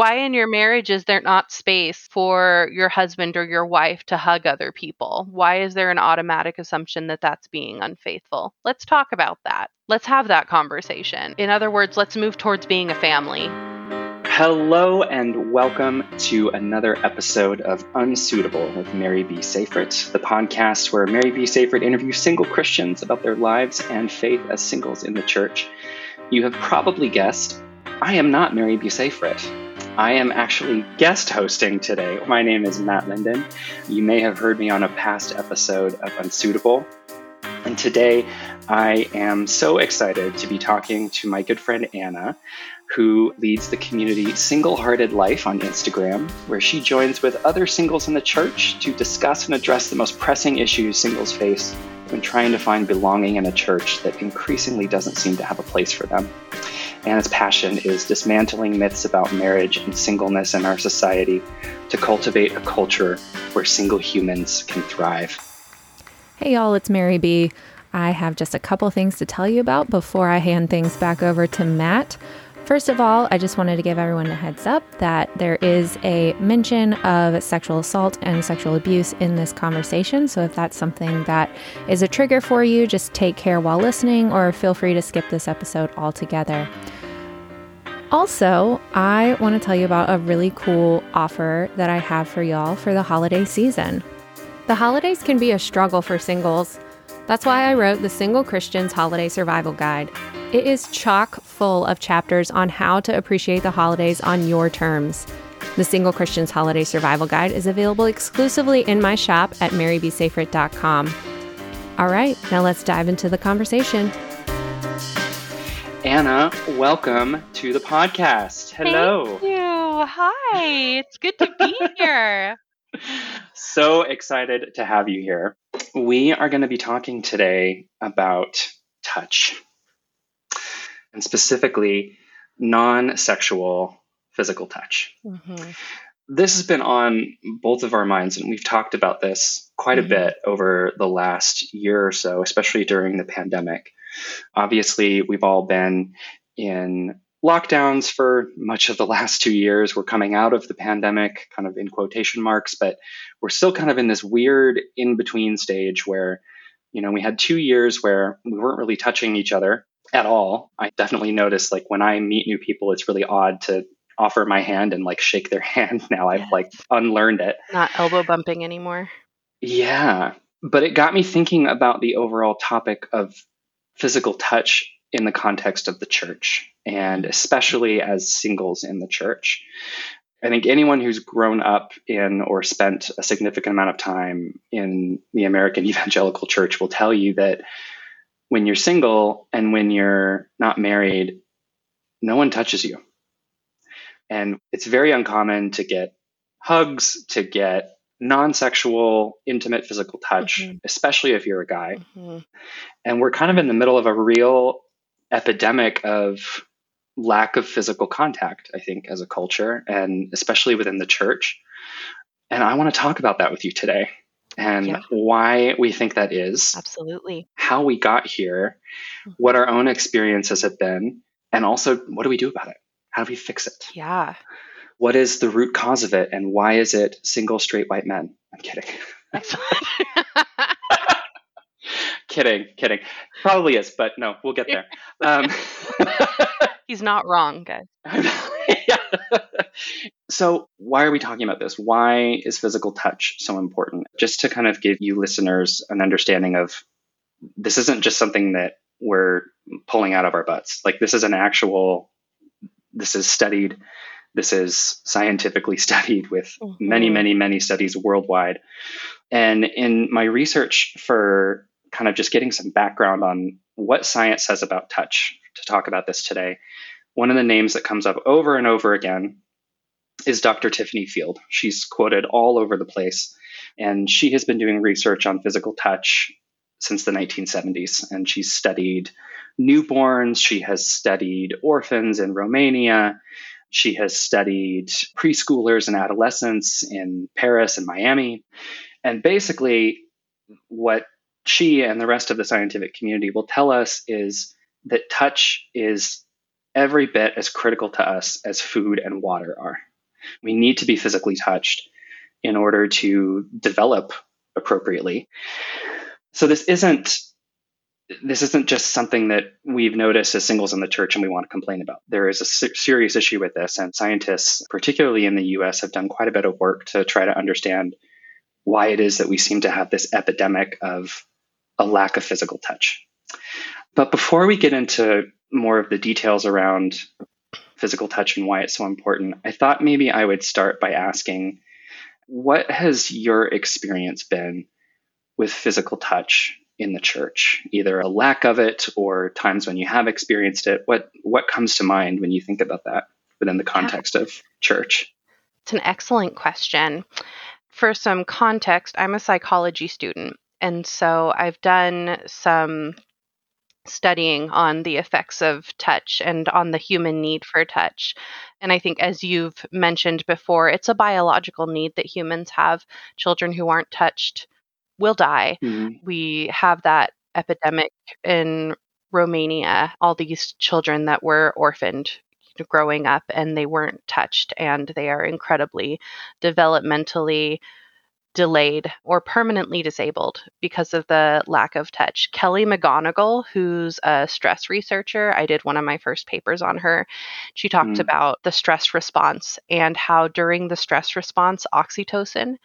Why in your marriage is there not space for your husband or your wife to hug other people? Why is there an automatic assumption that that's being unfaithful? Let's talk about that. Let's have that conversation. In other words, let's move towards being a family. Hello and welcome to another episode of Unsuitable with Mary B. Safrit, the podcast where Mary B. Safrit interviews single Christians about their lives and faith as singles in the church. You have probably guessed, I am not Mary B. Safrit. I am actually guest hosting today. My name is Matt Linden. You may have heard me on a past episode of Unsuitable. And today I am so excited to be talking to my good friend Anna, who leads the community Single Hearted Life on Instagram, where she joins with other singles in the church to discuss and address the most pressing issues singles face when trying to find belonging in a church that increasingly doesn't seem to have a place for them. Anna's passion is dismantling myths about marriage and singleness in our society to cultivate a culture where single humans can thrive. Hey, y'all, it's Mary B. I have just a couple things to tell you about before I hand things back over to Matt. First of all, I just wanted to give everyone a heads up that there is a mention of sexual assault and sexual abuse in this conversation. So if that's something that is a trigger for you, just take care while listening or feel free to skip this episode altogether. Also, I want to tell you about a really cool offer that I have for y'all for the holiday season. The holidays can be a struggle for singles. That's why I wrote the Single Christians Holiday Survival Guide. It is chock full of chapters on how to appreciate the holidays on your terms. The Single Christians Holiday Survival Guide is available exclusively in my shop at marybsafrit.com. All right, now let's dive into the conversation. Anna, welcome to the podcast. Hello. Thank you. Hi. It's good to be here. so excited to have you here. We are going to be talking today about touch and specifically non sexual physical touch. Mm-hmm. This has been on both of our minds, and we've talked about this quite mm-hmm. a bit over the last year or so, especially during the pandemic. Obviously, we've all been in lockdowns for much of the last two years. We're coming out of the pandemic, kind of in quotation marks, but we're still kind of in this weird in between stage where, you know, we had two years where we weren't really touching each other at all. I definitely notice like when I meet new people, it's really odd to offer my hand and like shake their hand now. I've like unlearned it. Not elbow bumping anymore. Yeah. But it got me thinking about the overall topic of physical touch in the context of the church and especially as singles in the church. I think anyone who's grown up in or spent a significant amount of time in the American evangelical church will tell you that when you're single and when you're not married, no one touches you. And it's very uncommon to get hugs, to get non sexual, intimate physical touch, mm-hmm. especially if you're a guy. Mm-hmm. And we're kind of in the middle of a real epidemic of lack of physical contact, I think, as a culture, and especially within the church. And I want to talk about that with you today and yeah. why we think that is. Absolutely. How we got here, mm-hmm. what our own experiences have been, and also what do we do about it? How do we fix it? Yeah. What is the root cause of it and why is it single straight white men? I'm kidding. kidding, kidding. Probably is, but no, we'll get there. Um, He's not wrong, guys. So, why are we talking about this? Why is physical touch so important? Just to kind of give you listeners an understanding of this isn't just something that we're pulling out of our butts. Like, this is an actual, this is studied, this is scientifically studied with mm-hmm. many, many, many studies worldwide. And in my research for kind of just getting some background on what science says about touch to talk about this today, one of the names that comes up over and over again is Dr. Tiffany Field. She's quoted all over the place, and she has been doing research on physical touch since the 1970s. And she's studied newborns, she has studied orphans in Romania, she has studied preschoolers and adolescents in Paris and Miami. And basically, what she and the rest of the scientific community will tell us is that touch is every bit as critical to us as food and water are. We need to be physically touched in order to develop appropriately. So this isn't this isn't just something that we've noticed as singles in the church and we want to complain about. There is a serious issue with this, and scientists, particularly in the US, have done quite a bit of work to try to understand why it is that we seem to have this epidemic of a lack of physical touch. But before we get into more of the details around physical touch and why it's so important, I thought maybe I would start by asking what has your experience been with physical touch in the church, either a lack of it or times when you have experienced it? What what comes to mind when you think about that within the context yeah. of church? It's an excellent question. For some context, I'm a psychology student, and so I've done some studying on the effects of touch and on the human need for touch. And I think, as you've mentioned before, it's a biological need that humans have. Children who aren't touched will die. Mm-hmm. We have that epidemic in Romania, all these children that were orphaned growing up and they weren't touched and they are incredibly developmentally delayed or permanently disabled because of the lack of touch. Kelly McGonigal, who's a stress researcher, I did one of my first papers on her. She talked mm. about the stress response and how during the stress response, oxytocin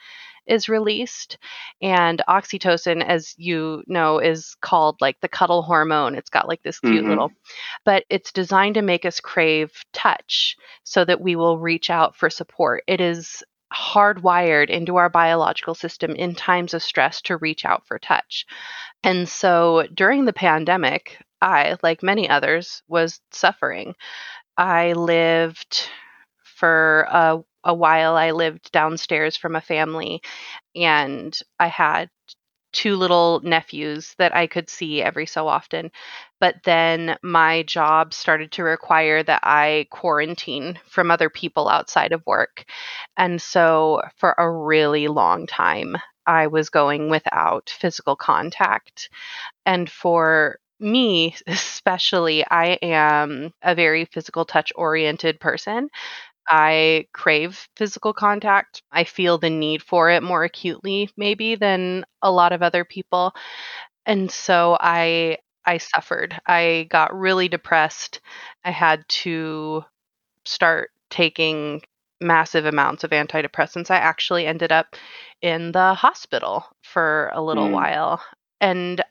is released. And oxytocin, as you know, is called like the cuddle hormone. It's got like this cute mm-hmm. little, but it's designed to make us crave touch so that we will reach out for support. It is hardwired into our biological system in times of stress to reach out for touch. And so during the pandemic, I, like many others, was suffering. I lived for a, a while, I lived downstairs from a family, and I had two little nephews that I could see every so often. But then my job started to require that I quarantine from other people outside of work. And so for a really long time, I was going without physical contact. And for me, especially, I am a very physical touch oriented person. I crave physical contact. I feel the need for it more acutely, maybe, than a lot of other people. And so I I suffered. I got really depressed. I had to start taking massive amounts of antidepressants. I actually ended up in the hospital for a little mm. while. And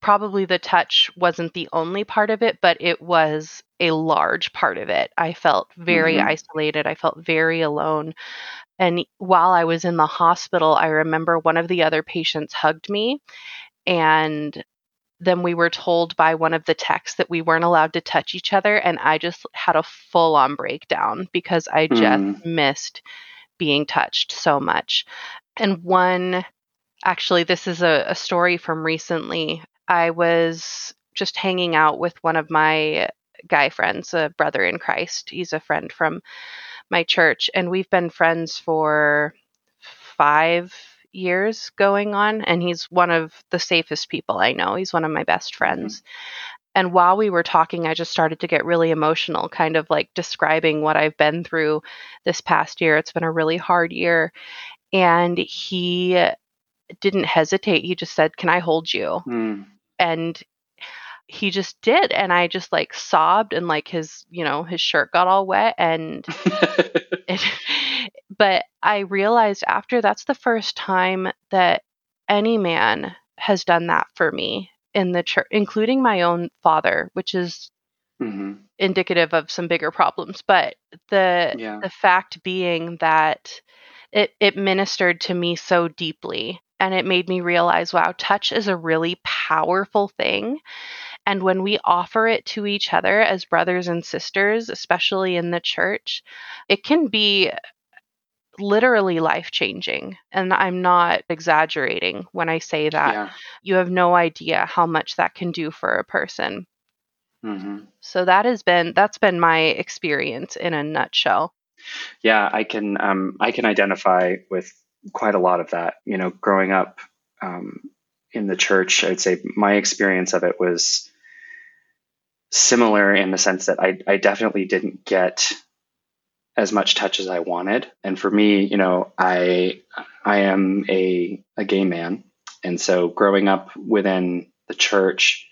probably the touch wasn't the only part of it, but it was a large part of it. I felt very mm-hmm. isolated. I felt very alone. And while I was in the hospital, I remember one of the other patients hugged me. And then we were told by one of the techs that we weren't allowed to touch each other. And I just had a full on breakdown because I just mm. missed being touched so much. And one, actually, this is a, a story from recently. I was just hanging out with one of my guy friends, a brother in Christ. He's a friend from my church, and we've been friends for five years going on. And he's one of the safest people I know. He's one of my best mm-hmm. friends. Mm-hmm. And while we were talking, I just started to get really emotional, kind of like describing what I've been through this past year. It's been a really hard year. And he didn't hesitate. He just said, Can I hold you? Mm and he just did and i just like sobbed and like his you know his shirt got all wet and it, but i realized after that's the first time that any man has done that for me in the church including my own father which is mm-hmm. indicative of some bigger problems but the yeah. the fact being that it it ministered to me so deeply and it made me realize wow, touch is a really powerful thing. And when we offer it to each other as brothers and sisters, especially in the church, it can be literally life changing. And I'm not exaggerating when I say that. Yeah. You have no idea how much that can do for a person. Mm-hmm. So that has been that's been my experience in a nutshell. Yeah, I can um, I can identify with quite a lot of that. You know, growing up um, in the church, I'd say my experience of it was similar in the sense that I, I definitely didn't get as much touch as I wanted. And for me, you know, I I am a a gay man, and so growing up within the church,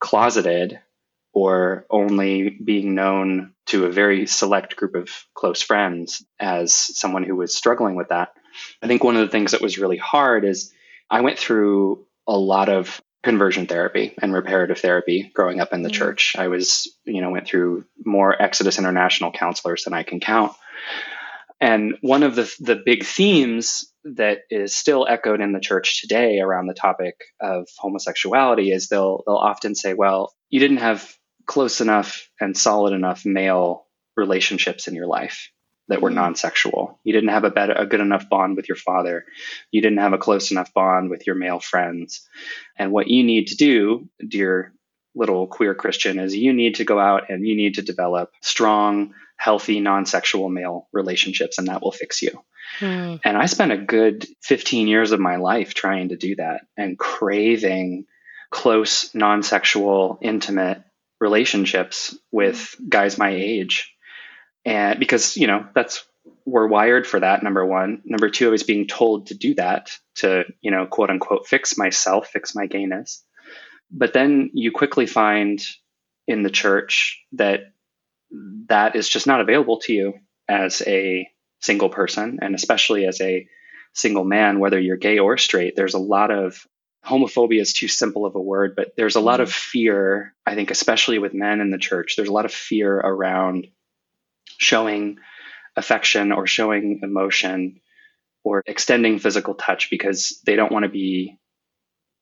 closeted or only being known to a very select group of close friends as someone who was struggling with that. I think one of the things that was really hard is I went through a lot of conversion therapy and reparative therapy growing up in the mm-hmm. church. I was, you know, went through more Exodus International counselors than I can count. And one of the the big themes that is still echoed in the church today around the topic of homosexuality is they'll they'll often say, well, you didn't have close enough and solid enough male relationships in your life that were non-sexual. You didn't have a better, a good enough bond with your father. You didn't have a close enough bond with your male friends. And what you need to do, dear little queer Christian, is you need to go out and you need to develop strong, healthy, non-sexual male relationships, and that will fix you. Mm. And I spent a good 15 years of my life trying to do that and craving close, non-sexual, intimate relationships with guys my age and because you know that's we're wired for that number one. Number two i was being told to do that to you know quote unquote fix myself fix my gayness. But then you quickly find in the church that that is just not available to you as a single person and especially as a single man whether you're gay or straight. There's a lot of homophobia is too simple of a word but there's a lot of mm-hmm. fear i think especially with men in the church. There's a lot of fear around showing affection or showing emotion or extending physical touch because they don't want to be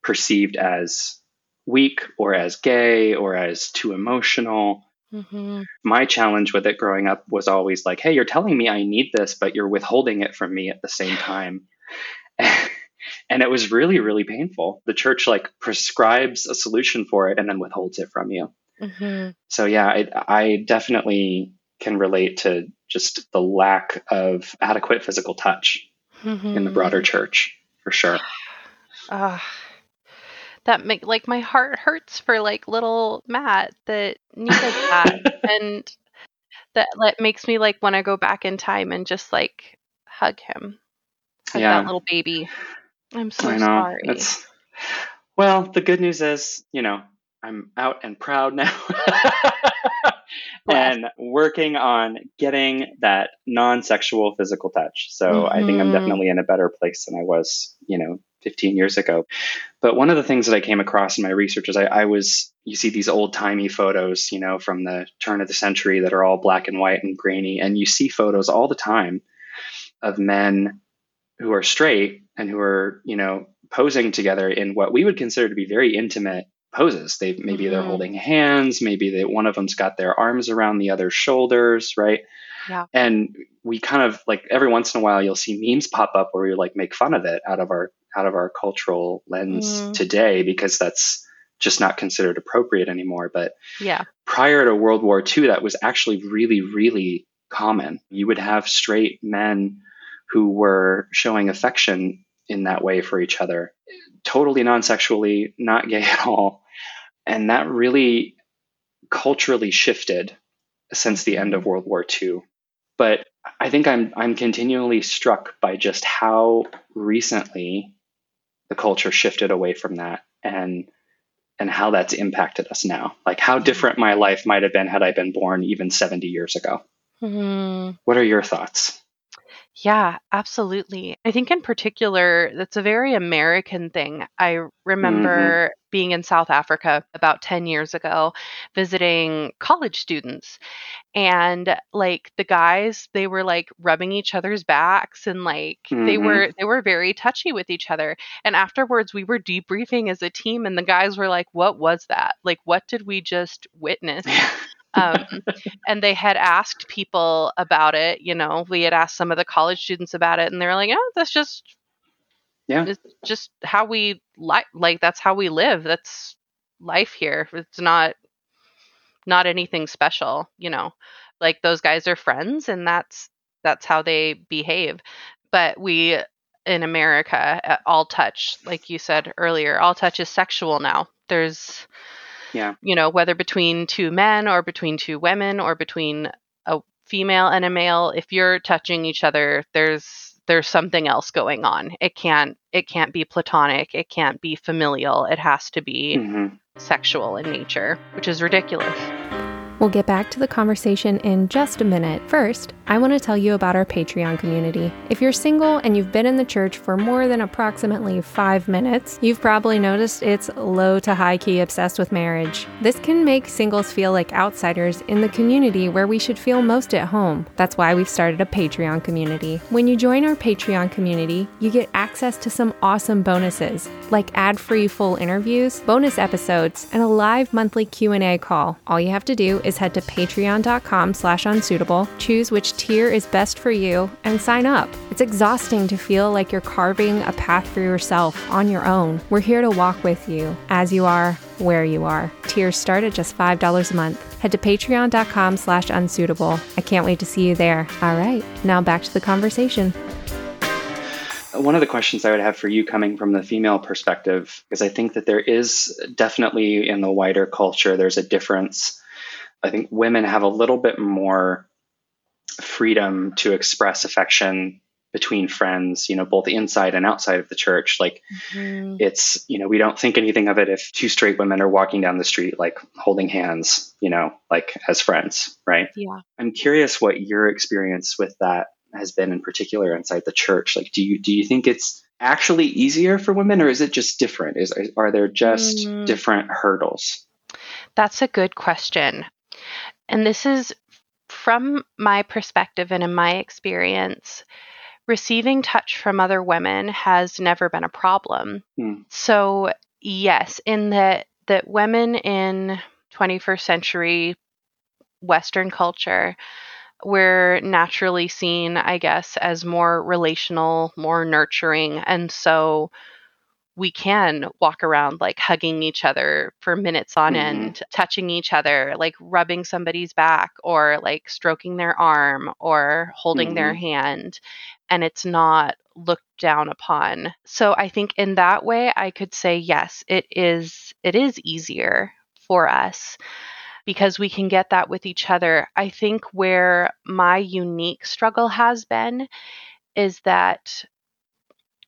perceived as weak or as gay or as too emotional. Mm-hmm. My challenge with it growing up was always like, hey, you're telling me I need this, but you're withholding it from me at the same time. and it was really, really painful. The church like prescribes a solution for it and then withholds it from you. Mm-hmm. So, yeah, I, I definitely can relate to just the lack of adequate physical touch mm-hmm. in the broader church for sure. Uh, that make like my heart hurts for like little Matt that needed that and that that makes me like want to go back in time and just like hug him. Hug yeah. that little baby. I'm so sorry. It's, well, the good news is, you know, I'm out and proud now. and working on getting that non-sexual physical touch. So mm-hmm. I think I'm mm-hmm. definitely in a better place than I was, you know, 15 years ago. But one of the things that I came across in my research is I, I was, you see these old timey photos, you know, from the turn of the century that are all black and white and grainy. And you see photos all the time of men who are straight and who are, you know, posing together in what we would consider to be very intimate poses. They maybe mm-hmm. they're holding hands, maybe they, one of them's got their arms around the other's shoulders, right? Yeah. And we kind of like every once in a while you'll see memes pop up where we like make fun of it out of our out of our cultural lens mm. today because that's just not considered appropriate anymore. But yeah, prior to World War II, that was actually really, really common. You would have straight men who were showing affection in that way for each other, totally non sexually, not gay at all and that really culturally shifted since the end of World War II. But I think I'm I'm continually struck by just how recently the culture shifted away from that and and how that's impacted us now. Like how different my life might have been had I been born even 70 years ago. Mm-hmm. What are your thoughts? Yeah, absolutely. I think in particular, that's a very American thing. I mm-hmm. remember mm-hmm. being in South Africa about 10 years ago, visiting college students. And like the guys, they were like rubbing each other's backs and like mm-hmm. they were they were very touchy with each other. And afterwards we were debriefing as a team and the guys were like, What was that? Like what did we just witness? um, and they had asked people about it. You know, we had asked some of the college students about it, and they were like, "Oh, that's just, yeah, it's just how we like. Like that's how we live. That's life here. It's not, not anything special. You know, like those guys are friends, and that's that's how they behave. But we in America, all touch, like you said earlier, all touch is sexual now. There's Yeah. You know, whether between two men or between two women or between a female and a male, if you're touching each other, there's there's something else going on. It can't it can't be platonic, it can't be familial. It has to be mm-hmm. sexual in nature, which is ridiculous. We'll get back to the conversation in just a minute. First, I want to tell you about our Patreon community. If you're single and you've been in the church for more than approximately five minutes, you've probably noticed it's low to high key obsessed with marriage. This can make singles feel like outsiders in the community where we should feel most at home. That's why we've started a Patreon community. When you join our Patreon community, you get access to some awesome bonuses, like ad-free full interviews, bonus episodes, and a live monthly Q&A call. All you have to do is is head to patreon.com slash unsuitable, choose which tier is best for you, and sign up. It's exhausting to feel like you're carving a path for yourself on your own. We're here to walk with you as you are, where you are. Tiers start at just $5 a month. Head to patreon.com slash unsuitable. I can't wait to see you there. All right, now back to the conversation one of the questions I would have for you coming from the female perspective is I think that there is definitely in the wider culture, there's a difference I think women have a little bit more freedom to express affection between friends, you know, both inside and outside of the church. Like mm-hmm. it's, you know, we don't think anything of it if two straight women are walking down the street, like holding hands, you know, like as friends, right? Yeah. I'm curious what your experience with that has been in particular inside the church. Like, do you, do you think it's actually easier for women or is it just different? Is, are there just mm. different hurdles? That's a good question. And this is from my perspective and in my experience, receiving touch from other women has never been a problem. Mm. So, yes, in that that women in 21st century western culture we're naturally seen, I guess, as more relational, more nurturing. And so we can walk around like hugging each other for minutes on mm-hmm. end, touching each other, like rubbing somebody's back or like stroking their arm or holding mm-hmm. their hand. And it's not looked down upon. So I think in that way I could say yes, it is it is easier for us because we can get that with each other. I think where my unique struggle has been is that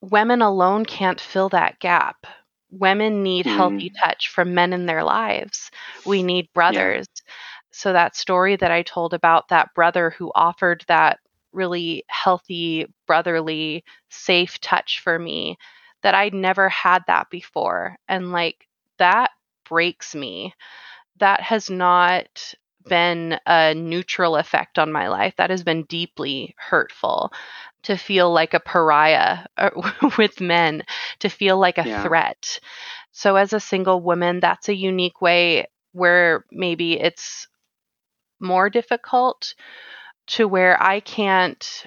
women alone can't fill that gap. Women need mm. healthy touch from men in their lives. We need brothers. Yeah. So, that story that I told about that brother who offered that really healthy, brotherly, safe touch for me, that I'd never had that before. And like that breaks me. That has not been a neutral effect on my life. That has been deeply hurtful to feel like a pariah uh, with men, to feel like a yeah. threat. So, as a single woman, that's a unique way where maybe it's more difficult to where I can't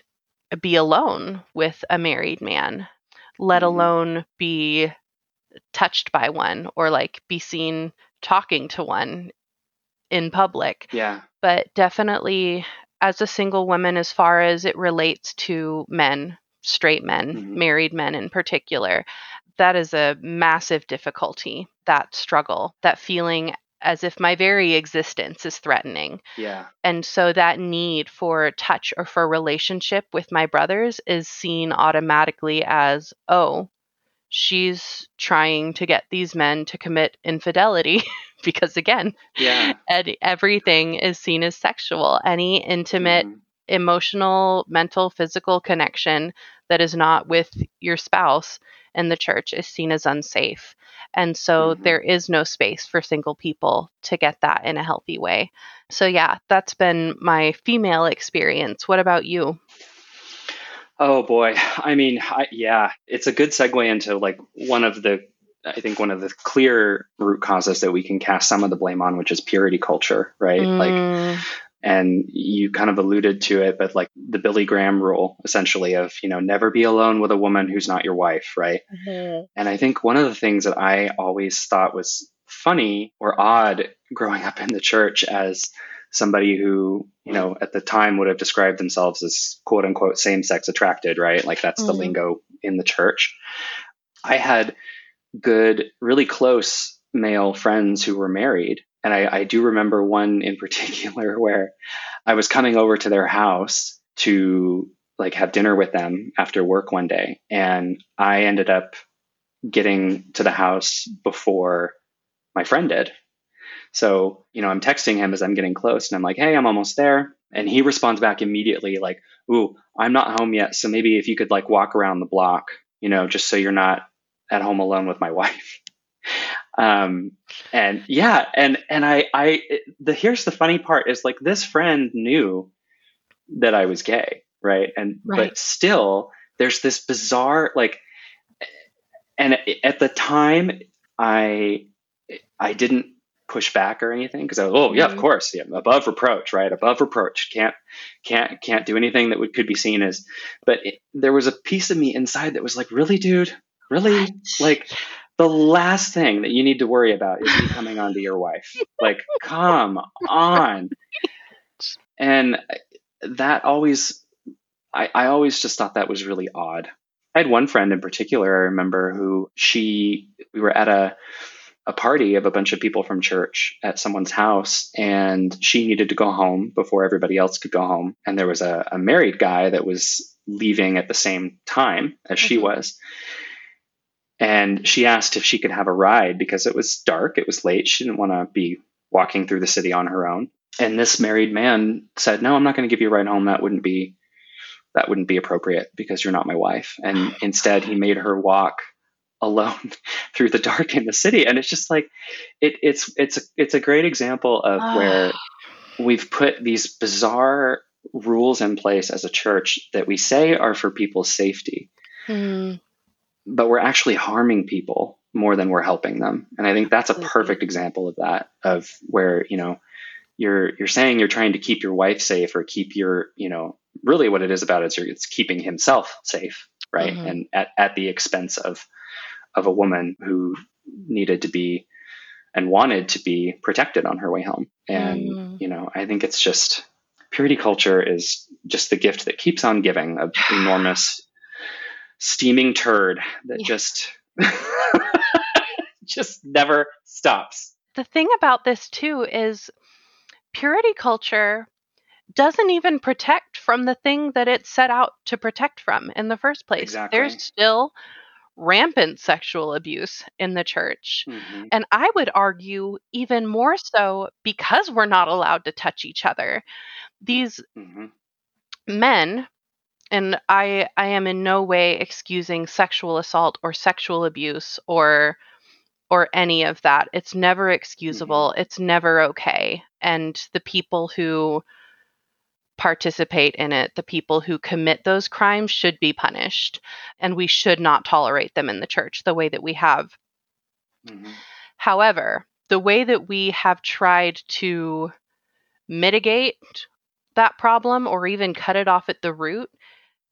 be alone with a married man, let mm-hmm. alone be touched by one or like be seen talking to one in public. Yeah. But definitely as a single woman, as far as it relates to men, straight men, mm-hmm. married men in particular, that is a massive difficulty, that struggle, that feeling as if my very existence is threatening. Yeah. And so that need for touch or for relationship with my brothers is seen automatically as, oh, she's trying to get these men to commit infidelity because again yeah. ed- everything is seen as sexual. Any intimate mm. emotional mental physical connection that is not with your spouse in the church is seen as unsafe. And so mm-hmm. there is no space for single people to get that in a healthy way. So yeah that's been my female experience. What about you Oh boy. I mean, I, yeah, it's a good segue into like one of the, I think one of the clear root causes that we can cast some of the blame on, which is purity culture, right? Mm. Like, and you kind of alluded to it, but like the Billy Graham rule, essentially, of, you know, never be alone with a woman who's not your wife, right? Mm-hmm. And I think one of the things that I always thought was funny or odd growing up in the church as somebody who, you know, at the time would have described themselves as quote unquote same sex attracted, right? Like that's mm-hmm. the lingo in the church. I had good, really close male friends who were married. And I, I do remember one in particular where I was coming over to their house to like have dinner with them after work one day. And I ended up getting to the house before my friend did. So, you know, I'm texting him as I'm getting close and I'm like, hey, I'm almost there. And he responds back immediately, like, ooh, I'm not home yet. So maybe if you could like walk around the block, you know, just so you're not at home alone with my wife. um, and yeah, and, and I, I, the, here's the funny part is like this friend knew that I was gay. Right. And, right. but still there's this bizarre, like, and at the time I, I didn't push back or anything because I was, oh yeah, of mm-hmm. course, yeah, above reproach, right? Above reproach, can't can't can't do anything that would could be seen as. But it, there was a piece of me inside that was like, really, dude, really, like the last thing that you need to worry about is me coming onto your wife. Like, come on. And that always, I, I always just thought that was really odd. I had one friend in particular, I remember, who she, we were at a, a party of a bunch of people from church at someone's house and she needed to go home before everybody else could go home. And there was a, a married guy that was leaving at the same time as mm-hmm. she was. And she asked if she could have a ride because it was dark it was late she didn't want to be walking through the city on her own. And this married man said no i'm not going to give you a ride home that wouldn't be that wouldn't be appropriate because you're not my wife. And instead he made her walk alone through the dark in the city and it's just like it, it's it's a, it's a great example of oh. where we've put these bizarre rules in place as a church that we say are for people's safety mm. but we're actually harming people more than we're helping them and i think that's a perfect example of that of where you know you're you're saying you're trying to keep your wife safe or keep your you know really what it is about is it's keeping himself safe right mm-hmm. and at, at the expense of of a woman who needed to be and wanted to be protected on her way home. And, mm. you know, I think it's just purity culture is just the gift that keeps on giving, an enormous steaming turd that yeah. just just never stops. The thing about this too is purity culture doesn't even protect from the thing that it set out to protect from in the first place. Exactly. There's still rampant sexual abuse in the church. Mm-hmm. And I would argue even more so because we're not allowed to touch each other. These mm-hmm. men and I I am in no way excusing sexual assault or sexual abuse or or any of that. It's never excusable. Mm-hmm. It's never okay. And the people who participate in it, the people who commit those crimes should be punished. And we should not tolerate them in the church the way that we have. Mm-hmm. However, the way that we have tried to mitigate that problem or even cut it off at the root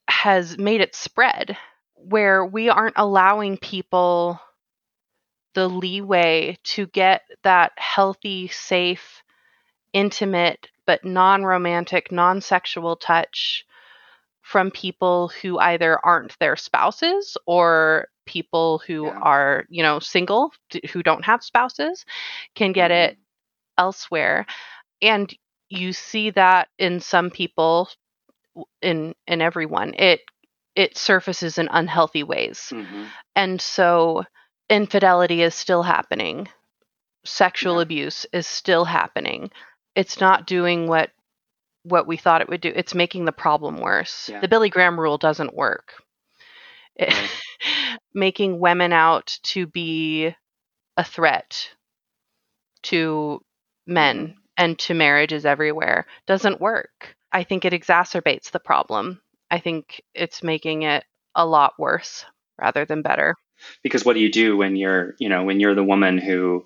has made it spread where we aren't allowing people the leeway to get that healthy, safe, intimate but non romantic, non sexual touch from people who either aren't their spouses or people who yeah. are, you know, single, who don't have spouses, can get it mm-hmm. elsewhere. And you see that in some people in in everyone it it surfaces in unhealthy ways mm-hmm. and so infidelity is still happening sexual yeah. abuse is still happening it's not doing what what we thought it would do. It's making the problem worse. Yeah. The Billy Graham rule doesn't work. It, making women out to be a threat to men mm-hmm. and to marriages everywhere doesn't work. I think it exacerbates the problem. I think it's making it a lot worse rather than better. Because what do you do when you're, you know, when you're the woman who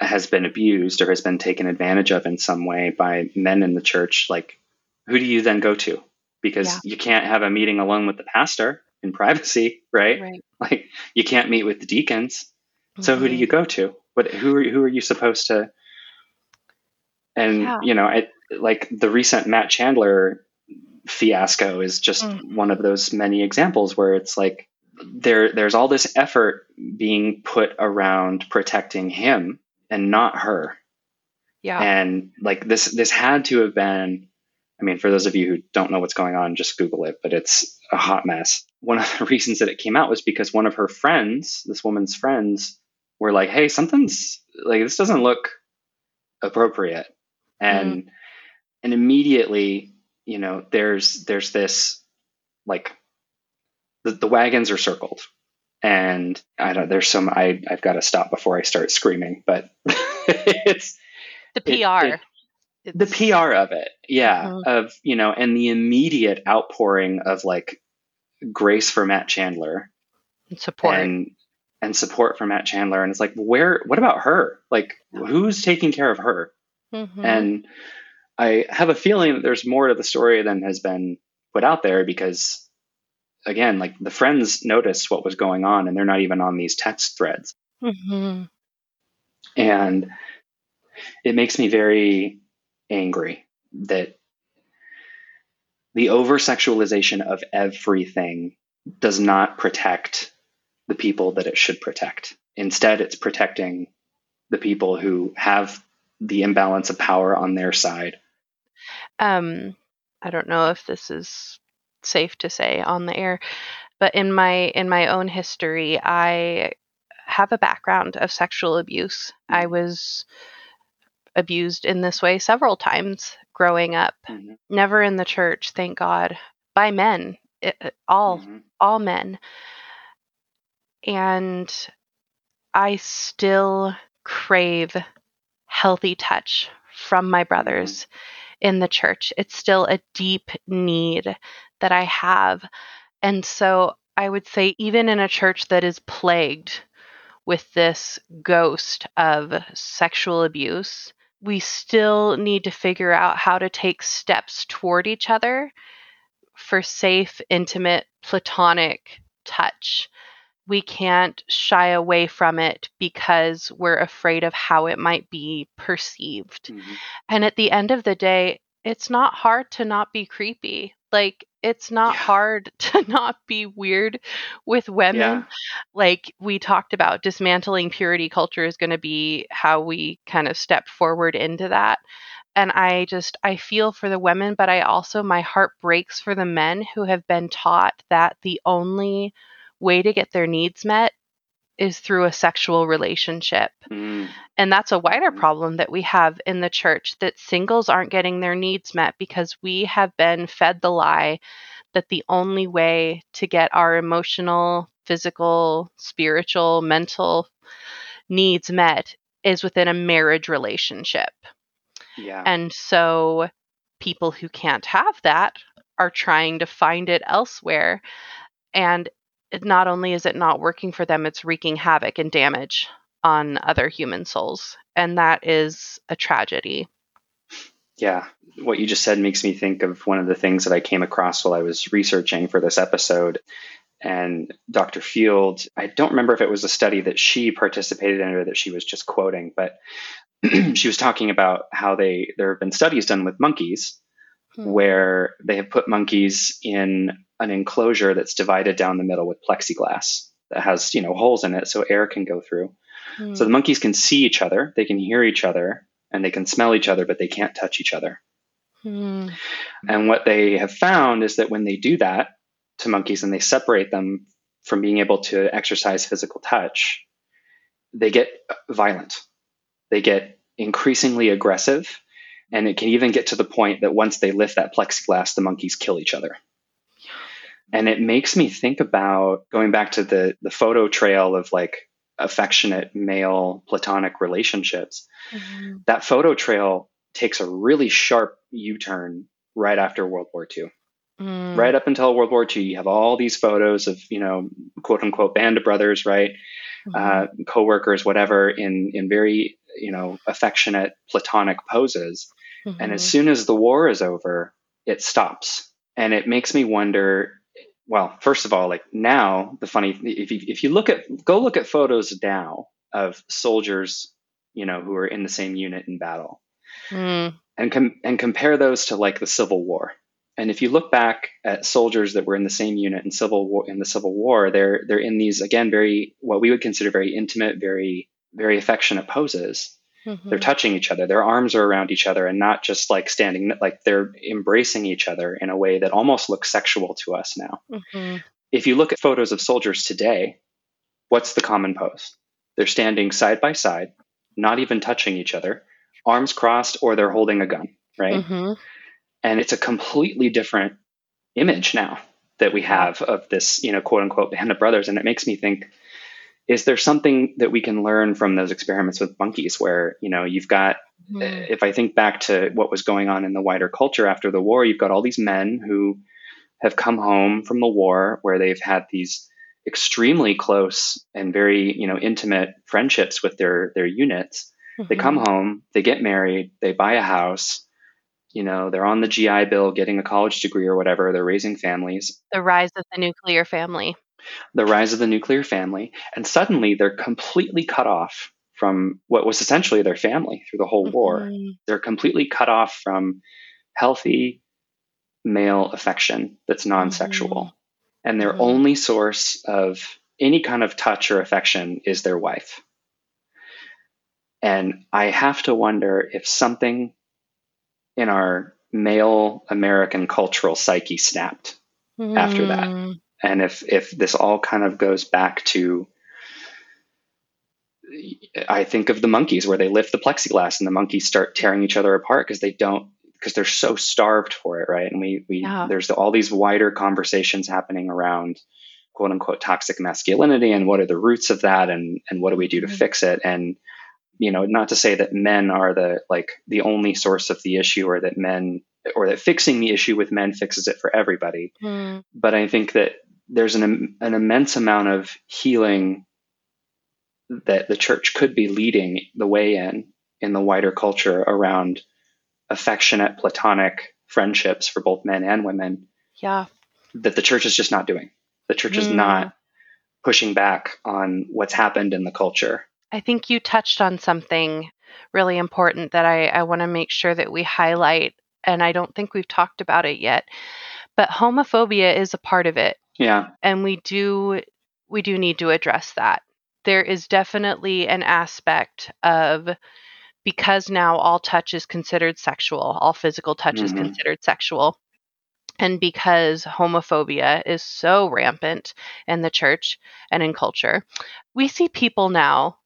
has been abused or has been taken advantage of in some way by men in the church, like who do you then go to? Because yeah. you can't have a meeting alone with the pastor in privacy, right? right. Like you can't meet with the deacons. Mm-hmm. So who do mm-hmm. you go to? What who are who are you supposed to? And yeah. you know, I, like the recent Matt Chandler fiasco is just mm. one of those many examples where it's like there there's all this effort being put around protecting him and not her. Yeah. And like this this had to have been I mean, for those of you who don't know what's going on, just Google it, but it's a hot mess. One of the reasons that it came out was because one of her friends, this woman's friends, were like, hey, something's like, this doesn't look appropriate. And, mm. and immediately, you know, there's, there's this like, the, the wagons are circled and I don't, there's some, I, I've got to stop before I start screaming, but it's the PR. It, it, the PR of it, yeah, uh-huh. of you know, and the immediate outpouring of like grace for Matt Chandler and support and and support for Matt Chandler, and it's like, where? What about her? Like, who's taking care of her? Mm-hmm. And I have a feeling that there's more to the story than has been put out there because, again, like the friends noticed what was going on, and they're not even on these text threads. Mm-hmm. And it makes me very angry that the over sexualization of everything does not protect the people that it should protect. Instead, it's protecting the people who have the imbalance of power on their side. Um, I don't know if this is safe to say on the air, but in my in my own history, I have a background of sexual abuse. I was abused in this way several times growing up. Mm-hmm. Never in the church, thank God, by men, it, all mm-hmm. all men. And I still crave healthy touch from my brothers mm-hmm. in the church. It's still a deep need that I have. And so I would say, even in a church that is plagued with this ghost of sexual abuse, we still need to figure out how to take steps toward each other for safe, intimate, platonic touch. We can't shy away from it because we're afraid of how it might be perceived. Mm-hmm. And at the end of the day, it's not hard to not be creepy. Like, it's not yeah. hard to not be weird with women. Yeah. Like we talked about, dismantling purity culture is going to be how we kind of step forward into that. And I just, I feel for the women, but I also, my heart breaks for the men who have been taught that the only way to get their needs met is through a sexual relationship. Mm. And that's a wider mm. problem that we have in the church that singles aren't getting their needs met because we have been fed the lie that the only way to get our emotional, physical, spiritual, mental needs met is within a marriage relationship. Yeah. And so people who can't have that are trying to find it elsewhere. And not only is it not working for them, it's wreaking havoc and damage on other human souls. And that is a tragedy. Yeah. What you just said makes me think of one of the things that I came across while I was researching for this episode. And Dr. Field, I don't remember if it was a study that she participated in or that she was just quoting, but she was talking about how they there have been studies done with monkeys hmm. where they have put monkeys in an enclosure that's divided down the middle with plexiglass that has you know holes in it so air can go through mm. so the monkeys can see each other they can hear each other and they can smell each other but they can't touch each other mm. and what they have found is that when they do that to monkeys and they separate them from being able to exercise physical touch they get violent they get increasingly aggressive and it can even get to the point that once they lift that plexiglass the monkeys kill each other and it makes me think about going back to the the photo trail of like affectionate male platonic relationships. Mm-hmm. That photo trail takes a really sharp U-turn right after World War II. Mm. Right up until World War II, you have all these photos of, you know, quote unquote band of brothers, right? Mm-hmm. Uh, co-workers, whatever, in in very, you know, affectionate platonic poses. Mm-hmm. And as mm-hmm. soon as the war is over, it stops. And it makes me wonder well, first of all, like now, the funny if you, if you look at go look at photos now of soldiers, you know, who are in the same unit in battle, mm. and com- and compare those to like the Civil War, And if you look back at soldiers that were in the same unit in civil war in the Civil War, they're they're in these again very what we would consider very intimate, very very affectionate poses. Mm-hmm. They're touching each other. Their arms are around each other and not just like standing like they're embracing each other in a way that almost looks sexual to us now. Mm-hmm. If you look at photos of soldiers today, what's the common pose? They're standing side by side, not even touching each other, arms crossed or they're holding a gun, right? Mm-hmm. And it's a completely different image now that we have of this, you know, quote unquote band of brothers. And it makes me think, is there something that we can learn from those experiments with monkeys where, you know, you've got, mm-hmm. if I think back to what was going on in the wider culture after the war, you've got all these men who have come home from the war where they've had these extremely close and very, you know, intimate friendships with their, their units. Mm-hmm. They come home, they get married, they buy a house, you know they're on the gi bill getting a college degree or whatever they're raising families the rise of the nuclear family the rise of the nuclear family and suddenly they're completely cut off from what was essentially their family through the whole mm-hmm. war they're completely cut off from healthy male affection that's non-sexual mm-hmm. and their mm-hmm. only source of any kind of touch or affection is their wife and i have to wonder if something in our male American cultural psyche snapped after that. And if if this all kind of goes back to I think of the monkeys where they lift the plexiglass and the monkeys start tearing each other apart because they don't because they're so starved for it, right? And we we yeah. there's all these wider conversations happening around quote unquote toxic masculinity and what are the roots of that and and what do we do to mm. fix it and you know, not to say that men are the like the only source of the issue or that men or that fixing the issue with men fixes it for everybody. Mm. But I think that there's an an immense amount of healing that the church could be leading the way in in the wider culture around affectionate platonic friendships for both men and women. Yeah. That the church is just not doing. The church mm. is not pushing back on what's happened in the culture I think you touched on something really important that I, I want to make sure that we highlight, and I don't think we've talked about it yet. But homophobia is a part of it. Yeah. And we do we do need to address that. There is definitely an aspect of because now all touch is considered sexual, all physical touch mm-hmm. is considered sexual. And because homophobia is so rampant in the church and in culture, we see people now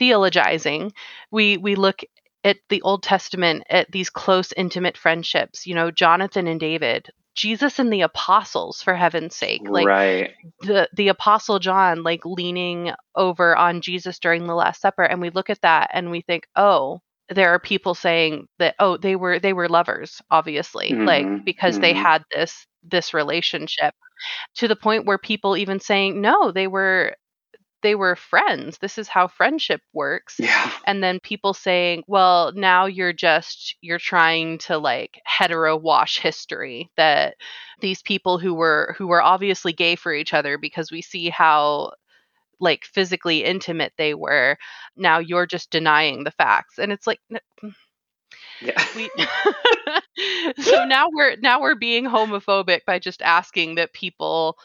theologizing, we we look at the Old Testament at these close, intimate friendships. You know, Jonathan and David, Jesus and the apostles, for heaven's sake. Like right. the the apostle John, like leaning over on Jesus during the Last Supper, and we look at that and we think, oh, there are people saying that oh they were they were lovers obviously mm-hmm. like because mm-hmm. they had this this relationship to the point where people even saying no they were they were friends. This is how friendship works. Yeah. And then people saying, well, now you're just you're trying to like hetero wash history that these people who were who were obviously gay for each other because we see how like physically intimate they were. Now you're just denying the facts. And it's like yeah. We, so now we're now we're being homophobic by just asking that people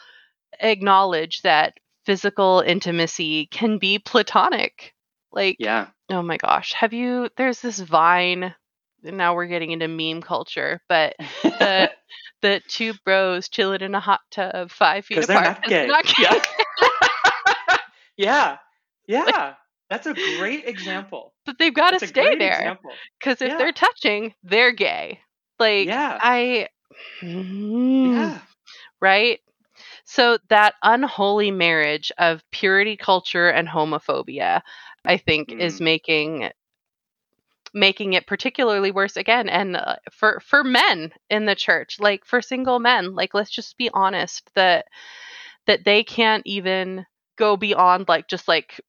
acknowledge that physical intimacy can be platonic. Like, yeah. Oh my gosh. Have you, there's this Vine, now we're getting into meme culture, but the, the two bros chilling in a hot tub five feet apart. They're not gay. They're not gay. Yeah. yeah. Yeah. Like, that's a great example. But they've got to stay there. Because if yeah. they're touching, they're gay. Like, yeah. I. Mm, yeah. Right? So that unholy marriage of purity culture and homophobia, I think, mm. is making making it particularly worse again and uh, for for men in the church like for single men like let's just be honest that that they can't even go beyond like just like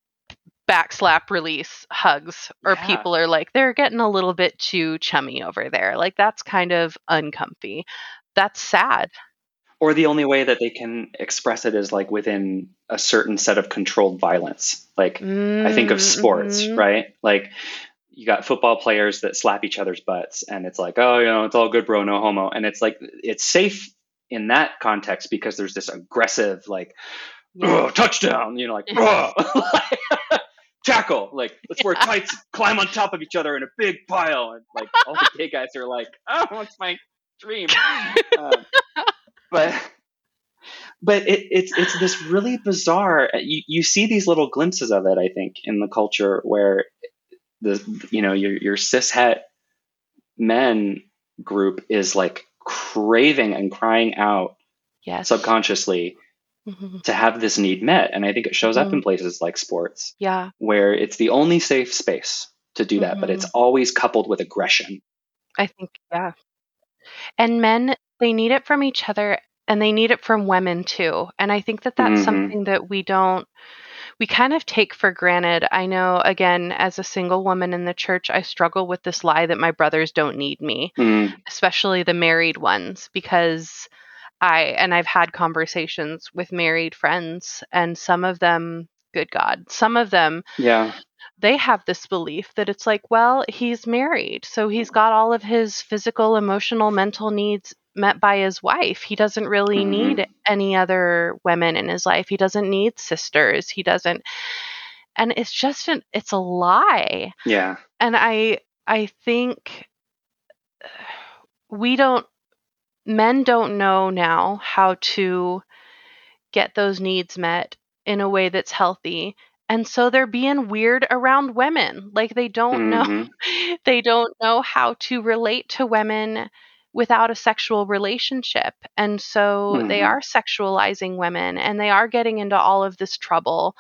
backslap release hugs or yeah. people are like they're getting a little bit too chummy over there like that's kind of uncomfy that's sad or the only way that they can express it is like within a certain set of controlled violence. Like mm, i think of sports mm-hmm. right? Like you got football players that slap each other's butts and it's like oh you know it's all good bro no homo. And it's like it's safe in that context because there's this aggressive like yeah. touchdown you know like tackle like let's wear tights climb on top of each other in a big pile and like all the gay guys are like oh it's my dream. Um, but but it, it's it's this really bizarre you, you see these little glimpses of it i think in the culture where the you know your your cis het men group is like craving and crying out yes. subconsciously mm-hmm. to have this need met and i think it shows mm-hmm. up in places like sports yeah where it's the only safe space to do that mm-hmm. but it's mm-hmm. always coupled with aggression i think yeah and men they need it from each other and they need it from women too and i think that that's mm-hmm. something that we don't we kind of take for granted. I know, again, as a single woman in the church, I struggle with this lie that my brothers don't need me, mm. especially the married ones, because I, and I've had conversations with married friends, and some of them, good God, some of them, yeah. They have this belief that it's like, well, he's married, so he's got all of his physical, emotional, mental needs met by his wife. He doesn't really mm-hmm. need any other women in his life. He doesn't need sisters. He doesn't and it's just an it's a lie. Yeah. And I I think we don't men don't know now how to get those needs met in a way that's healthy and so they're being weird around women like they don't mm-hmm. know they don't know how to relate to women without a sexual relationship. And so mm-hmm. they are sexualizing women and they are getting into all of this trouble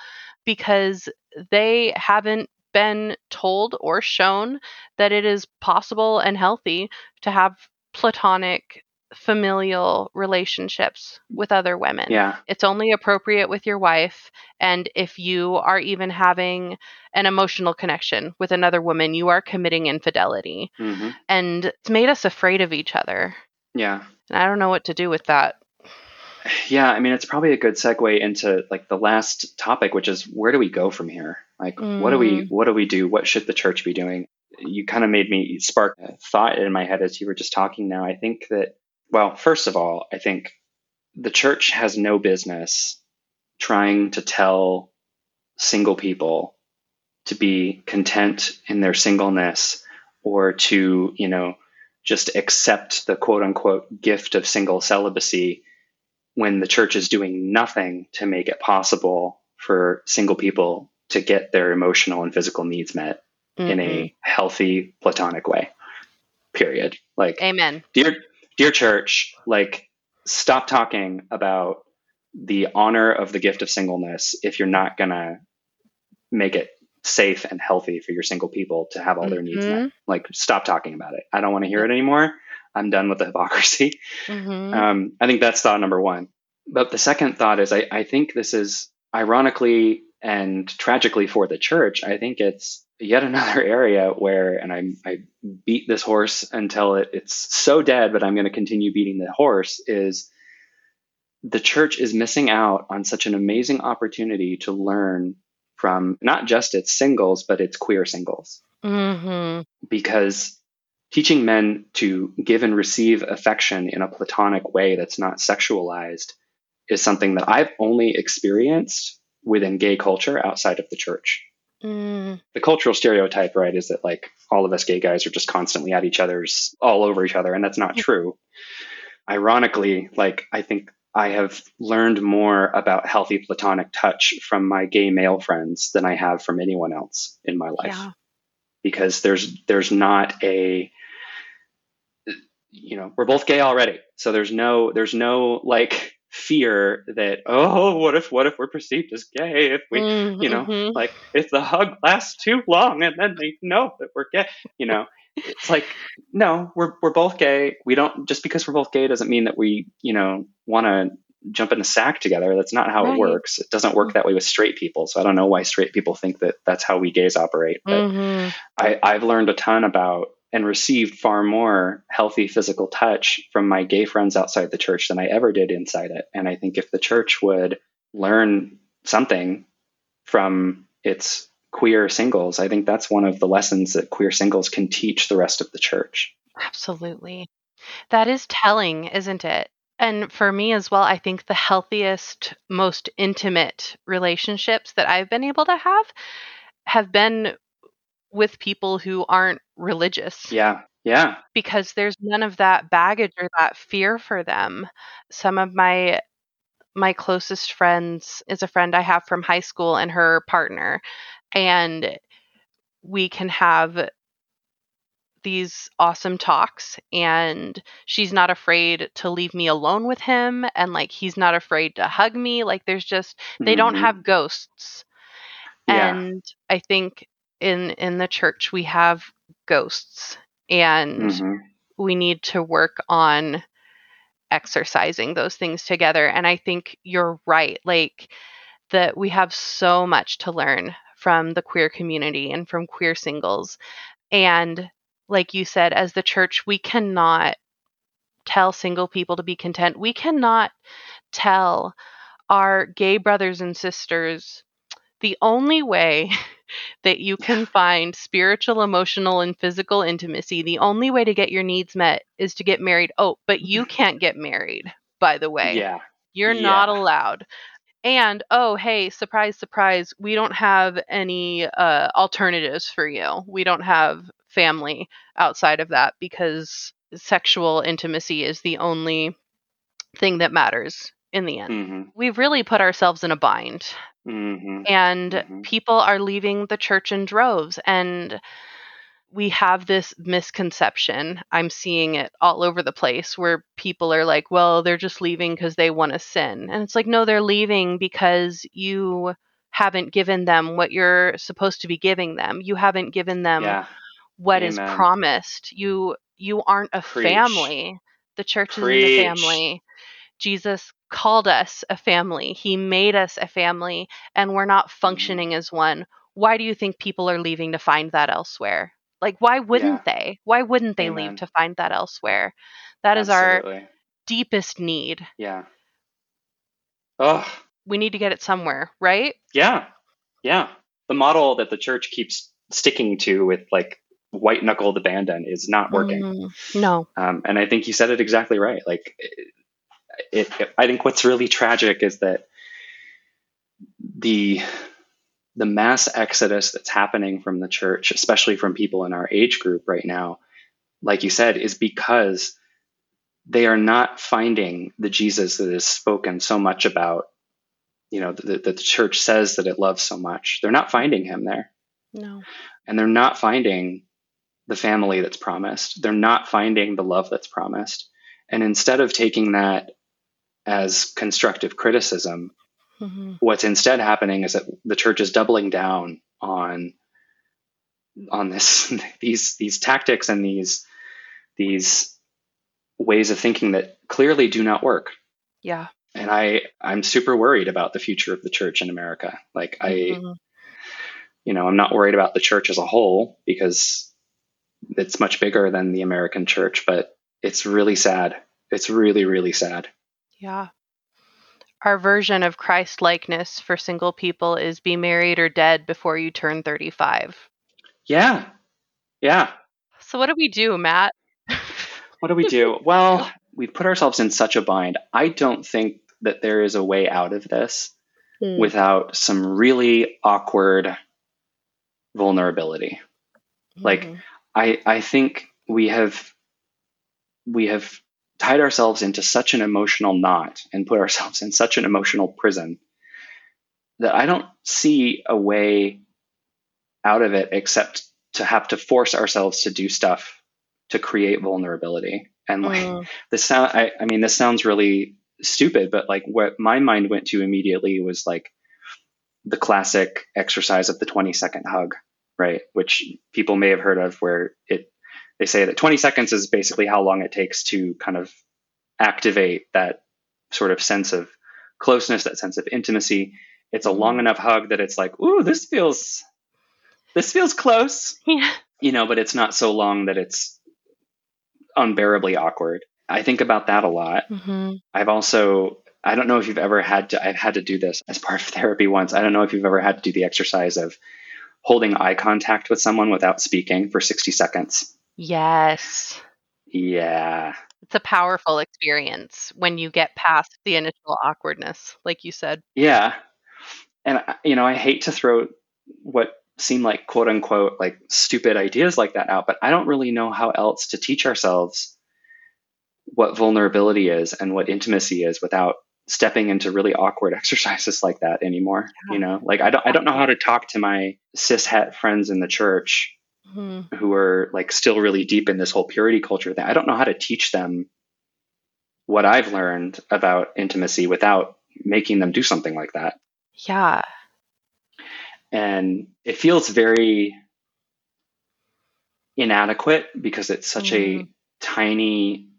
because they haven't been told or shown that it is possible and healthy to have platonic familial relationships with other women. Yeah. It's only appropriate with your wife. And if you are even having an emotional connection with another woman, you are committing infidelity. Mm-hmm. And it's made us afraid of each other. Yeah. And I don't know what to do with that. Yeah, I mean, it's probably a good segue into like the last topic, which is where do we go from here? Like, mm. what do we, mm. what do we do? What should the church be doing? You kind of made me spark a thought in my head as you were just talking now. I think that well, first of all, I think the church has no business trying to tell single people to be content in their singleness or to, you know, just accept the quote unquote gift of single celibacy when the church is doing nothing to make it possible for single people to get their emotional and physical needs met mm-hmm. in a mm-hmm. healthy platonic way. Period. Like Amen. Dear dear church, like stop talking about the honor of the gift of singleness if you're not going to make it safe and healthy for your single people to have all mm-hmm. their needs met. Mm-hmm. Like, stop talking about it. I don't want to hear it anymore. I'm done with the hypocrisy. Mm-hmm. Um, I think that's thought number one. But the second thought is I, I think this is ironically and tragically for the church, I think it's yet another area where, and I, I beat this horse until it, it's so dead, but I'm going to continue beating the horse, is the church is missing out on such an amazing opportunity to learn from not just its singles, but its queer singles. Mm-hmm. Because teaching men to give and receive affection in a platonic way that's not sexualized is something that I've only experienced within gay culture outside of the church. Mm. The cultural stereotype, right, is that like all of us gay guys are just constantly at each other's, all over each other, and that's not true. Ironically, like I think I have learned more about healthy platonic touch from my gay male friends than I have from anyone else in my life. Yeah. Because there's there's not a you know, we're both gay already. So there's no there's no like fear that oh what if what if we're perceived as gay if we mm-hmm. you know mm-hmm. like if the hug lasts too long and then they know that we're gay you know it's like no we're we're both gay we don't just because we're both gay doesn't mean that we you know want to jump in a sack together that's not how right. it works it doesn't work that way with straight people so i don't know why straight people think that that's how we gays operate but mm-hmm. i i've learned a ton about and received far more healthy physical touch from my gay friends outside the church than I ever did inside it. And I think if the church would learn something from its queer singles. I think that's one of the lessons that queer singles can teach the rest of the church. Absolutely. That is telling, isn't it? And for me as well, I think the healthiest, most intimate relationships that I've been able to have have been with people who aren't religious. Yeah. Yeah. Because there's none of that baggage or that fear for them. Some of my my closest friends is a friend I have from high school and her partner and we can have these awesome talks and she's not afraid to leave me alone with him and like he's not afraid to hug me like there's just they mm-hmm. don't have ghosts yeah. and i think in in the church we have ghosts and mm-hmm. we need to work on exercising those things together and i think you're right like that we have so much to learn from the queer community and from queer singles and like you said, as the church, we cannot tell single people to be content. We cannot tell our gay brothers and sisters the only way that you can find spiritual, emotional, and physical intimacy, the only way to get your needs met is to get married. Oh, but you can't get married, by the way. Yeah. You're yeah. not allowed. And oh, hey, surprise, surprise, we don't have any uh, alternatives for you. We don't have family outside of that because sexual intimacy is the only thing that matters in the end. Mm-hmm. We've really put ourselves in a bind. Mm-hmm. And mm-hmm. people are leaving the church in droves. And we have this misconception. I'm seeing it all over the place where people are like, well, they're just leaving because they want to sin. And it's like, no, they're leaving because you haven't given them what you're supposed to be giving them. You haven't given them yeah what Amen. is promised. You you aren't a Preach. family. The church Preach. isn't a family. Jesus called us a family. He made us a family and we're not functioning as one. Why do you think people are leaving to find that elsewhere? Like why wouldn't yeah. they? Why wouldn't they Amen. leave to find that elsewhere? That Absolutely. is our deepest need. Yeah. Oh. We need to get it somewhere, right? Yeah. Yeah. The model that the church keeps sticking to with like white knuckled abandon is not working. Mm, no. Um, and I think you said it exactly right. Like, it, it, I think what's really tragic is that the the mass exodus that's happening from the church, especially from people in our age group right now, like you said, is because they are not finding the Jesus that is spoken so much about, you know, that the, the church says that it loves so much. They're not finding him there. No. And they're not finding the family that's promised. They're not finding the love that's promised. And instead of taking that as constructive criticism, mm-hmm. what's instead happening is that the church is doubling down on on this these these tactics and these these ways of thinking that clearly do not work. Yeah. And I I'm super worried about the future of the church in America. Like mm-hmm. I you know, I'm not worried about the church as a whole because it's much bigger than the American church, but it's really sad. It's really, really sad. Yeah. Our version of Christ likeness for single people is be married or dead before you turn 35. Yeah. Yeah. So, what do we do, Matt? what do we do? Well, we've put ourselves in such a bind. I don't think that there is a way out of this mm. without some really awkward vulnerability. Mm. Like, I I think we have we have tied ourselves into such an emotional knot and put ourselves in such an emotional prison that I don't see a way out of it except to have to force ourselves to do stuff to create vulnerability. And like mm. this sound I, I mean this sounds really stupid, but like what my mind went to immediately was like the classic exercise of the 20 second hug right? Which people may have heard of, where it they say that 20 seconds is basically how long it takes to kind of activate that sort of sense of closeness, that sense of intimacy. It's a long enough hug that it's like, ooh, this feels this feels close. Yeah. You know, but it's not so long that it's unbearably awkward. I think about that a lot. Mm-hmm. I've also I don't know if you've ever had to I've had to do this as part of therapy once. I don't know if you've ever had to do the exercise of holding eye contact with someone without speaking for 60 seconds. Yes. Yeah. It's a powerful experience when you get past the initial awkwardness, like you said. Yeah. And, you know, I hate to throw what seem like quote unquote like stupid ideas like that out, but I don't really know how else to teach ourselves what vulnerability is and what intimacy is without stepping into really awkward exercises like that anymore. Yeah. You know, like I don't I don't know how to talk to my cis het friends in the church mm-hmm. who are like still really deep in this whole purity culture that I don't know how to teach them what I've learned about intimacy without making them do something like that. Yeah. And it feels very inadequate because it's such mm. a tiny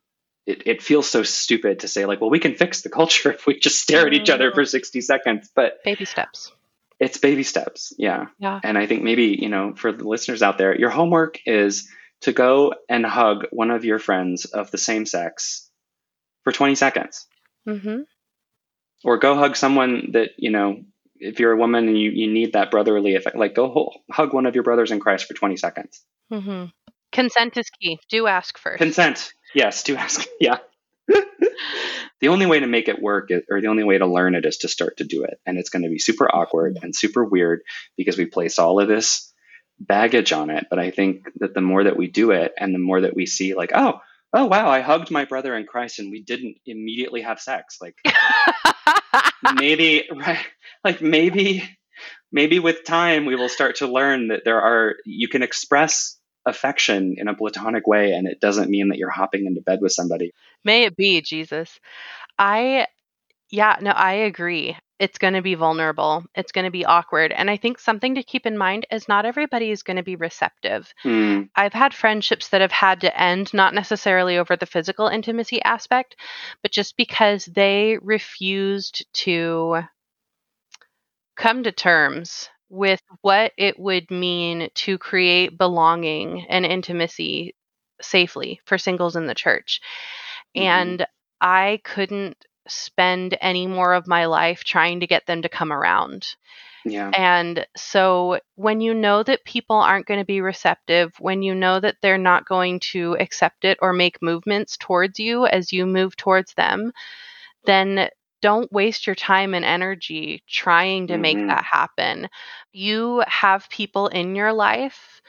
it, it feels so stupid to say like well we can fix the culture if we just stare at each other for 60 seconds but baby steps it's baby steps. Yeah. Yeah. And i think maybe you know for the listeners out there your homework is to go and hug one of your friends of the same sex for 20 seconds. Mm-hmm. or go hug someone that you know if you're a woman and you, you need that brotherly effect like go hug one of your brothers in christ for 20 seconds. Mm-hmm. consent is key. Do ask first. Consent. Yes do ask. Yeah the only way to make it work is, or the only way to learn it is to start to do it. And it's going to be super awkward and super weird because we place all of this baggage on it. But I think that the more that we do it and the more that we see, like, oh, oh, wow, I hugged my brother in Christ and we didn't immediately have sex. Like, maybe, right? Like, maybe, maybe with time we will start to learn that there are, you can express affection in a platonic way and it doesn't mean that you're hopping into bed with somebody. May it be, Jesus. I yeah, no, I agree. It's going to be vulnerable. It's going to be awkward. And I think something to keep in mind is not everybody is going to be receptive. Mm. I've had friendships that have had to end, not necessarily over the physical intimacy aspect, but just because they refused to come to terms with what it would mean to create belonging and intimacy safely for singles in the church. Mm-hmm. And I couldn't spend any more of my life trying to get them to come around. Yeah. And so when you know that people aren't going to be receptive, when you know that they're not going to accept it or make movements towards you as you move towards them, then don't waste your time and energy trying to mm-hmm. make that happen. You have people in your life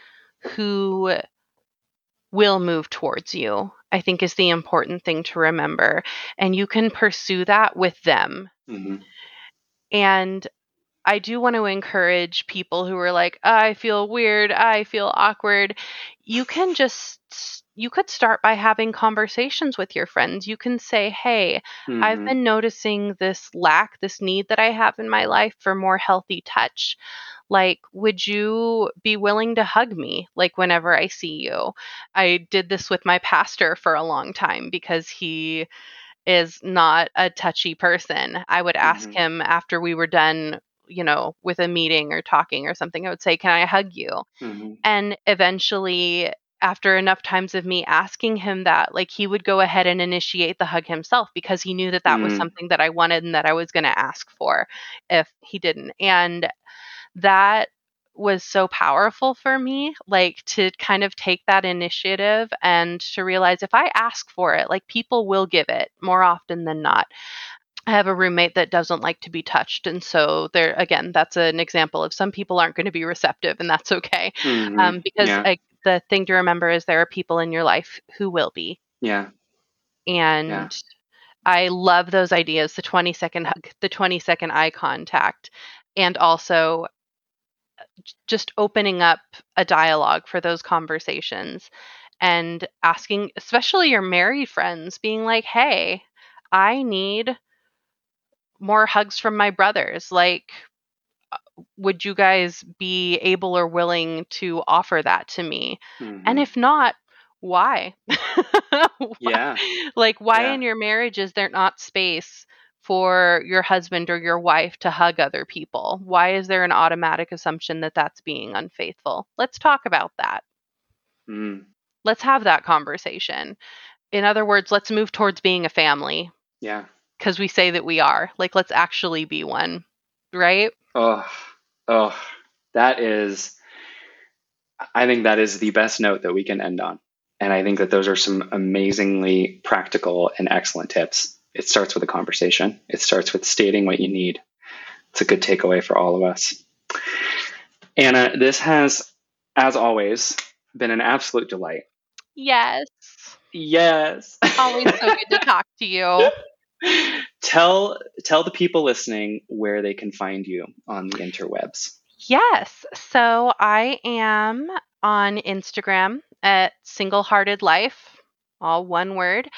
who will move towards you, I think is the important thing to remember. And you can pursue that with them. Mm-hmm. And I do want to encourage people who are like, I feel weird, I feel awkward. You can just you could start by having conversations with your friends. You can say, Hey, mm-hmm. I've been noticing this lack, this need that I have in my life for more healthy touch. Like, would you be willing to hug me, like, whenever I see you? I did this with my pastor for a long time because he is not a touchy person. I would ask mm-hmm. him after we were done you know, with a meeting or talking or something, I would say, Can I hug you? Mm-hmm. And eventually after enough times of me asking him that, like he would go ahead and initiate the hug himself because he knew that that mm. was something that I wanted and that I was going to ask for if he didn't. And that was so powerful for me, like to kind of take that initiative and to realize if I ask for it, like people will give it more often than not. I have a roommate that doesn't like to be touched. And so there again, that's an example of some people aren't going to be receptive and that's okay. Mm-hmm. Um, because yeah. I, the thing to remember is there are people in your life who will be. Yeah. And yeah. I love those ideas, the 20 second hug, the 20 second eye contact, and also uh, just opening up a dialogue for those conversations and asking, especially your married friends, being like, hey, I need more hugs from my brothers. Like, would you guys be able or willing to offer that to me? Mm-hmm. And if not, why? why? Yeah. Like, why yeah. in your marriage is there not space for your husband or your wife to hug other people? Why is there an automatic assumption that that's being unfaithful? Let's talk about that. Mm. Let's have that conversation. In other words, let's move towards being a family. Yeah. Because we say that we are. Like, let's actually be one, right? Oh, oh, that is I think that is the best note that we can end on. And I think that those are some amazingly practical and excellent tips. It starts with a conversation, it starts with stating what you need. It's a good takeaway for all of us. Anna, this has, as always, been an absolute delight. Yes. Yes. Always so good to talk to you. tell tell the people listening where they can find you on the interwebs. Yes. So I am on Instagram at Single Hearted Life, all one word.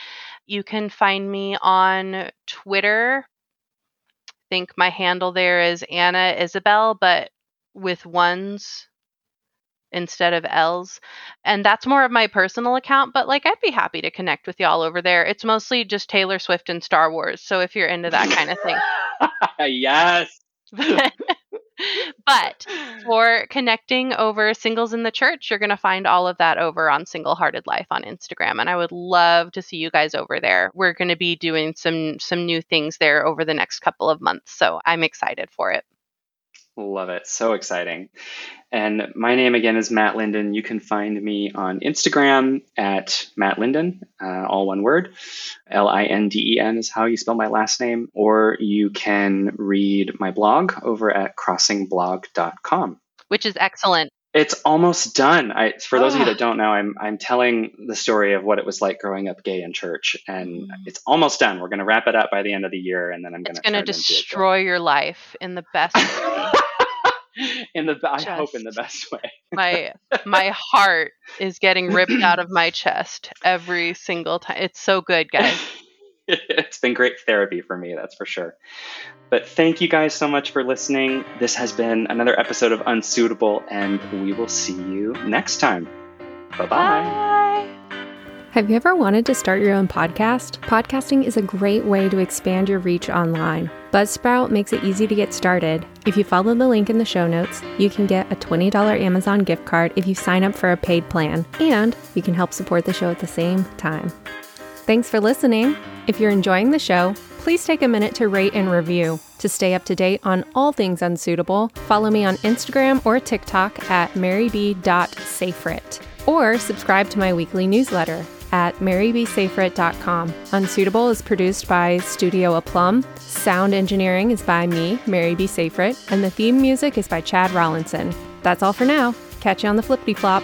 You can find me on Twitter. I think my handle there is Anna Isabel, but with ones instead of L's. And that's more of my personal account, but like I'd be happy to connect with y'all over there. It's mostly just Taylor Swift and Star Wars. So if you're into that kind of thing. yes. but for connecting over singles in the church, you're going to find all of that over on Single Hearted Life on Instagram, and I would love to see you guys over there. We're going to be doing some some new things there over the next couple of months, so I'm excited for it. Love it. So exciting. And my name again is Matt Linden. You can find me on Instagram at Matt Linden, uh, all one word. L I N D E N is how you spell my last name. Or you can read my blog over at crossingblog.com. Which is excellent. It's almost done. I, for those of you that don't know, I'm I'm telling the story of what it was like growing up gay in church, and mm. it's almost done. We're going to wrap it up by the end of the year, and then I'm going to. It's going to destroy your life in the best way. in the Just, I hope in the best way. my my heart is getting ripped out of my chest every single time. It's so good, guys. it's been great therapy for me, that's for sure. But thank you guys so much for listening. This has been another episode of Unsuitable, and we will see you next time. Bye-bye. Bye. Have you ever wanted to start your own podcast? Podcasting is a great way to expand your reach online. Buzzsprout makes it easy to get started. If you follow the link in the show notes, you can get a $20 Amazon gift card if you sign up for a paid plan, and you can help support the show at the same time. Thanks for listening. If you're enjoying the show, please take a minute to rate and review. To stay up to date on all things unsuitable, follow me on Instagram or TikTok at maryb.safrit or subscribe to my weekly newsletter at marybsafrit.com. Unsuitable is produced by Studio Aplum. Sound engineering is by me, Mary B. And the theme music is by Chad Rollinson. That's all for now. Catch you on the flippity flop.